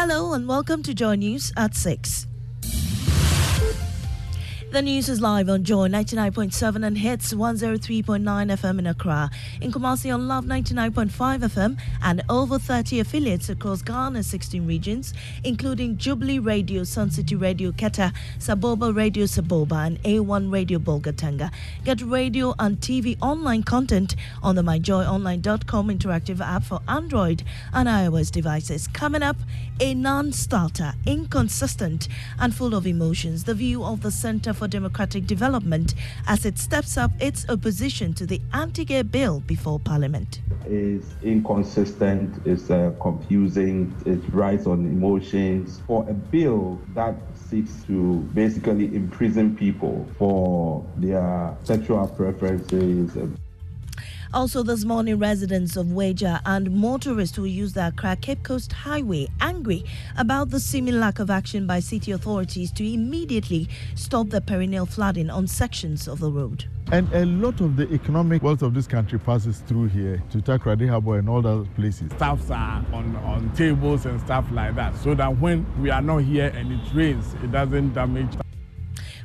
Hello and welcome to Joy News at 6. The news is live on Joy 99.7 and Hitz 103.9 FM in Accra, in Kumasi on Love 99.5 FM, and over 30 affiliates across Ghana's 16 regions, including Jubilee Radio, Sun City Radio, Keta, Saboba Radio, Saboba, and A1 Radio Bolgatanga. Get radio and TV online content on the myjoyonline.com interactive app for Android and iOS devices. Coming up, a non starter, inconsistent, and full of emotions. The view of the Center for Democratic Development as it steps up its opposition to the anti gay bill before Parliament. It's inconsistent, it's uh, confusing, it rides on emotions. For a bill that seeks to basically imprison people for their sexual preferences. Also, this morning, residents of Weija and motorists who use the Accra Cape Coast Highway angry about the seeming lack of action by city authorities to immediately stop the perennial flooding on sections of the road. And a lot of the economic wealth of this country passes through here to Takoradi Harbour and all those places. Staffs are on, on tables and stuff like that, so that when we are not here and it rains, it doesn't damage.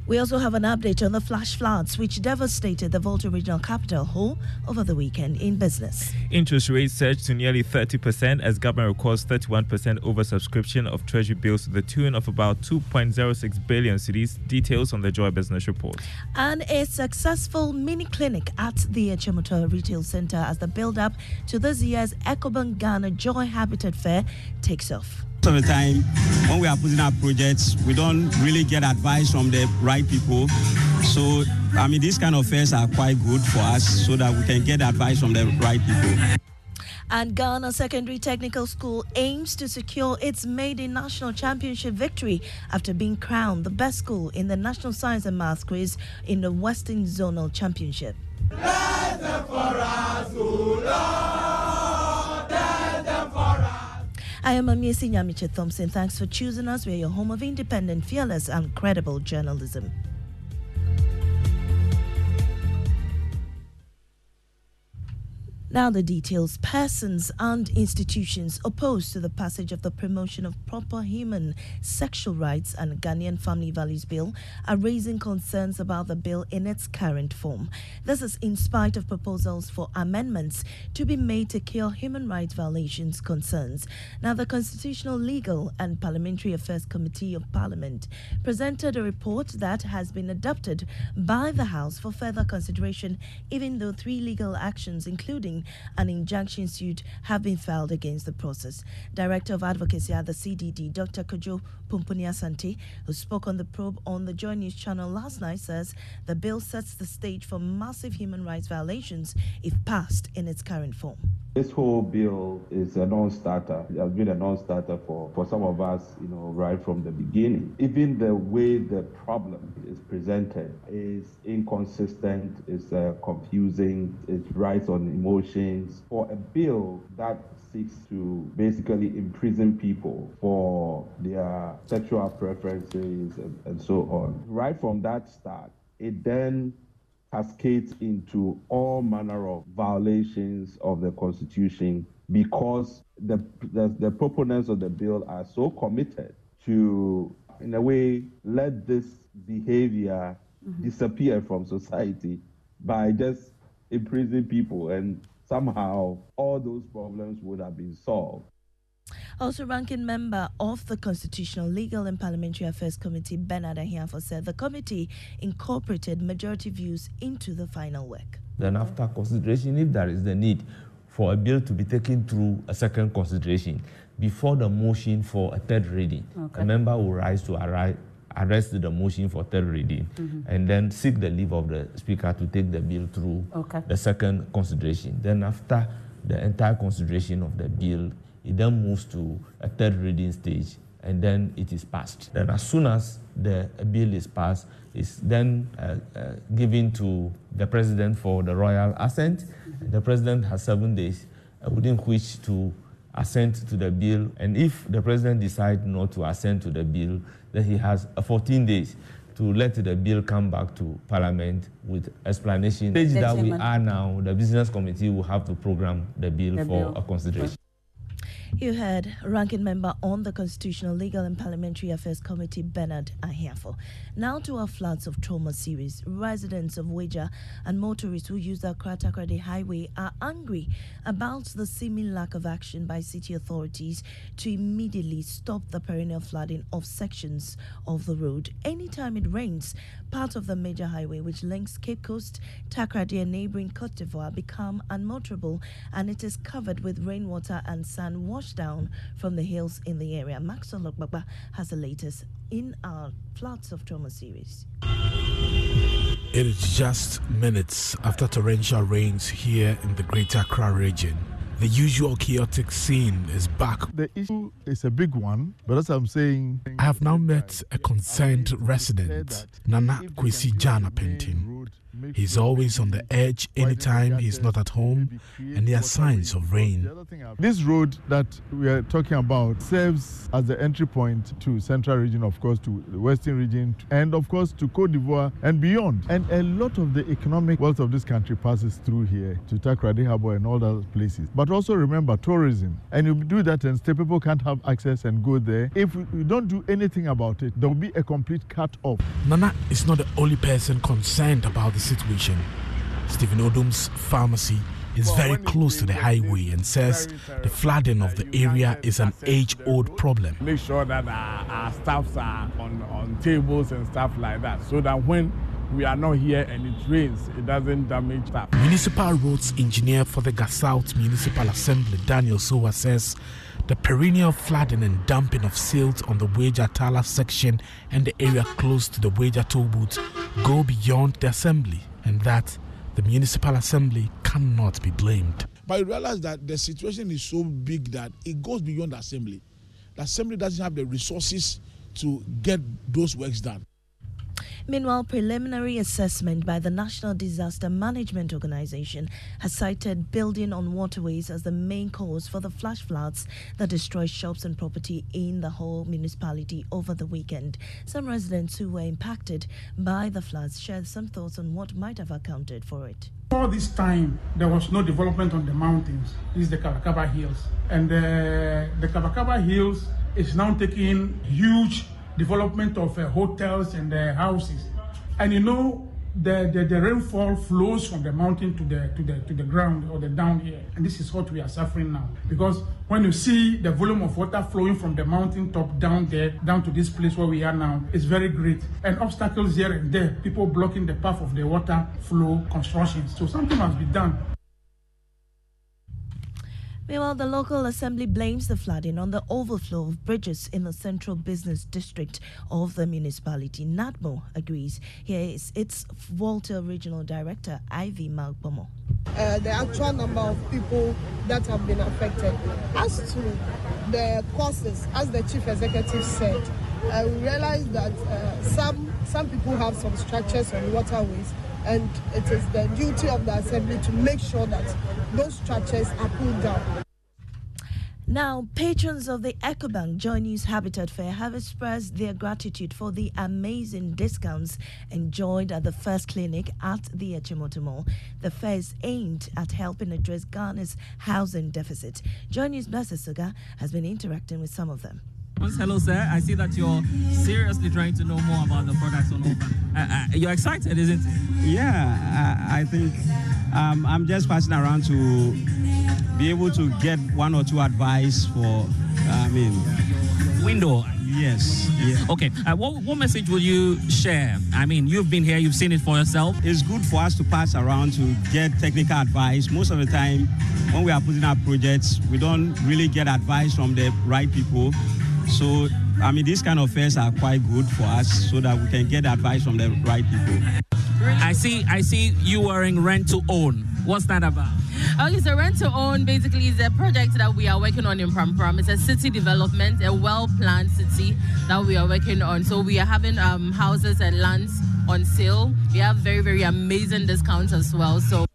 We also have an update on the flash floods which devastated the Volta Regional Capital Ho over the weekend in business. Interest rates surged to nearly 30% as government records 31% oversubscription of treasury bills to the tune of about 2.06 billion cedis. Details on the Joy Business Report. And a successful mini clinic at the Achimota Retail Center as the build up to this year's Ecobank Ghana Joy Habitat Fair takes off of the time when we are putting up projects we don't really get advice from the right people. So i mean these kind of fairs are quite good for us so that we can get advice from the right people. And Ghana Secondary Technical School aims to secure its maiden national championship victory after being crowned the best school in the National Science and Math quiz in the Western Zonal Championship. I am Amiesi Nyamiche Thompson. Thanks for choosing us. We are your home of independent, fearless, and credible journalism. Now, the details. Persons and institutions opposed to the passage of the Promotion of Proper Human Sexual Rights and Ghanaian Family Values Bill are raising concerns about the bill in its current form. This is in spite of proposals for amendments to be made to cure human rights violations concerns. Now, the Constitutional, Legal and Parliamentary Affairs Committee of Parliament presented a report that has been adopted by the House for further consideration, even though three legal actions, including an injunction suit have been filed against the process. Director of Advocacy at the CDD, Dr. Kojo Pumpuni Asante, who spoke on the probe on the Joy News channel last night, says the bill sets the stage for massive human rights violations if passed in its current form. This whole bill is a non-starter. It has been a non-starter for, for some of us, you know, right from the beginning. Even the way the problem is presented is inconsistent, it's uh, confusing, it rides on emotions. For a bill that seeks to basically imprison people for their sexual preferences and, and so on. Right from that start, it then cascades into all manner of violations of the Constitution because the, the, the, proponents of the bill are so committed to, in a way, let this behavior mm-hmm. disappear from society by just imprisoning people and somehow all those problems would have been solved. Also, ranking member of the Constitutional, Legal and Parliamentary Affairs Committee, Bernard Ahiafor, said the committee incorporated majority views into the final work. Then, after consideration, if there is the need for a bill to be taken through a second consideration before the motion for a third reading, okay. a member will rise to arrive, arrest the motion for third reading mm-hmm. and then seek the leave of the speaker to take the bill through okay. the second consideration. Then, after the entire consideration of the bill it then moves to a third reading stage and then it is passed. Then, as soon as the bill is passed, it's then uh, uh, given to the president for the royal assent. The president has seven days uh, within which to assent to the bill. And if the president decides not to assent to the bill, then he has 14 days to let the bill come back to parliament with explanation. The stage that we are now, the business committee will have to program the bill the for bill. a consideration. You heard ranking member on the Constitutional, Legal and Parliamentary Affairs Committee, Bernard Ahiafor. Now to our floods of trauma series. Residents of Weija and motorists who use the Accra Takoradi Highway are angry about the seeming lack of action by city authorities to immediately stop the perennial flooding of sections of the road. Anytime it rains, part of the major highway which links Cape Coast, Takoradi and neighboring Cote d'Ivoire become unmotorable and it is covered with rainwater and sand washed down from the hills in the area. Maxwell Agbagba has the latest in our Floods of Trauma series. It is just minutes after torrential rains here in the Greater Accra region. The usual chaotic scene is back. The issue is a big one, but as I'm saying, I have now met a concerned resident, Nana Kwesi Jana Pentin. He's always on the edge anytime he's not at home, and there are signs of rain. This road that we are talking about serves as the entry point to Central Region, of course, to the Western Region, and of course to Cote d'Ivoire and beyond. And a lot of the economic wealth of this country passes through here to Takoradi Harbour and all those places. But also remember tourism, and you do that and still people can't have access and go there. If we don't do anything about it, there will be a complete cut off. Nana is not the only person concerned about the situation. Stephen Odom's pharmacy is very close to the highway and says the flooding of the area is an age old problem. Make sure that our, our staffs are on, on tables and stuff like that so that when we are not here and it rains, it doesn't damage stuff. Municipal roads engineer for the Ga South Municipal Assembly, Daniel Sowa, says the perennial flooding and dumping of silt on the Weija Tala section and the area close to the Weija toll booth go beyond the assembly and that the municipal assembly cannot be blamed. But I realize that the situation is so big that it goes beyond the assembly. The assembly doesn't have the resources to get those works done. Meanwhile, preliminary assessment by the National Disaster Management Organization has cited building on waterways as the main cause for the flash floods that destroyed shops and property in the Ho municipality over the weekend. Some residents who were impacted by the floods shared some thoughts on what might have accounted for it. All this time, there was no development on the mountains. This is the Kabakaba Hills. And uh, the Kabakaba Hills is now taking huge development of uh, hotels and uh, houses. And you know, the, the, the, rainfall flows from the mountain to the to the to the ground or the down here. And this is what we are suffering now. Because when you see the volume of water flowing from the mountain top down there, down to this place where we are now, it's very great. And obstacles here and there, people blocking the path of the water flow construction. So something must be done. Meanwhile, the local assembly blames the flooding on the overflow of bridges in the central business district of the municipality. NADMO agrees. Here is its Volta Regional Director, Ivy Malbomo. Uh, the actual number of people that have been affected. As to the causes, as the chief executive said, we realized that uh, some some people have some structures on waterways and it is the duty of the assembly to make sure that those structures are pulled down. Now, patrons of the EcoBank Joy News Habitat Fair have expressed their gratitude for the amazing discounts enjoyed at the first clinic at the Achimota Mall. The fair is aimed at helping address Ghana's housing deficit. Joy News Blessed Suga has been interacting with some of them. Hello, sir. I see that you're seriously trying to know more about the products on offer. Uh, uh, you're excited, isn't it? Yeah, I, I think um, I'm just passing around to be able to get one or two advice for, I mean, window. Yes. Yeah. Okay. Uh, what, what message will you share? I mean, you've been here, you've seen it for yourself. It's good for us to pass around to get technical advice. Most of the time, when we are putting our projects, we don't really get advice from the right people. So, I mean, these kind of fairs are quite good for us so that we can get advice from the right people. I see, I see you wearing rent to own. What's that about? Okay, so rent to own basically is a project that we are working on in Pram Pram. It's a city development, a well-planned city that we are working on. So we are having um, houses and lands on sale. We have very, very amazing discounts as well. So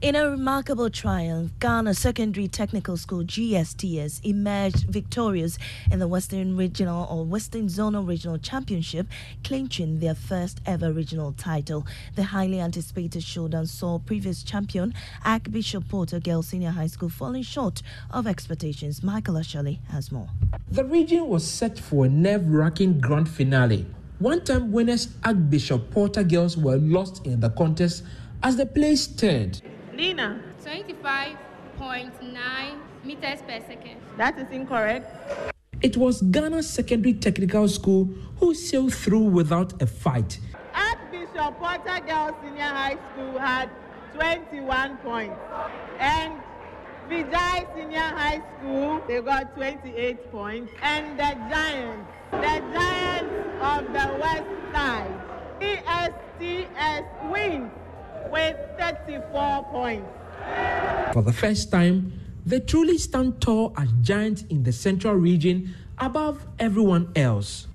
In a remarkable triumph, Ghana Secondary Technical School GSTS emerged victorious in the Western Regional or Western Zonal Regional Championship, clinching their first ever regional title. The highly anticipated showdown saw previous champion Archbishop Porter Girls Senior High School falling short of expectations. Michael Ashali has more. The region was set for a nerve-wracking grand finale. One-time winners Archbishop Porter Girls were lost in the contest as the place stirred. Lina. 25.9 meters per second. That is incorrect. It was Ghana Secondary Technical School who sailed through without a fight. Archbishop Porter Girls Senior High School had 21 points. And Fijai Senior High School, they got 28 points. And the Giants, the Giants of the West Side, GSTS wins with 34 points. For the first time, they truly stand tall as giants in the central region above everyone else.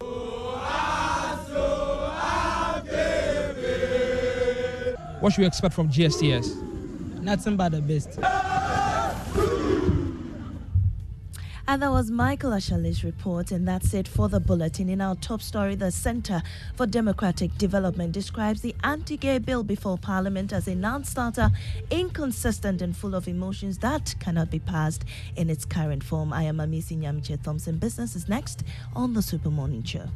What should we expect from GSTS? Nothing but the best. And that was Michael Ashali's report, and that's it for the bulletin. In our top story, the Center for Democratic Development describes the anti gay bill before Parliament as a non starter, inconsistent, and full of emotions that cannot be passed in its current form. I am Amisi Nyamiche Thompson. Business is next on the Super Morning Show.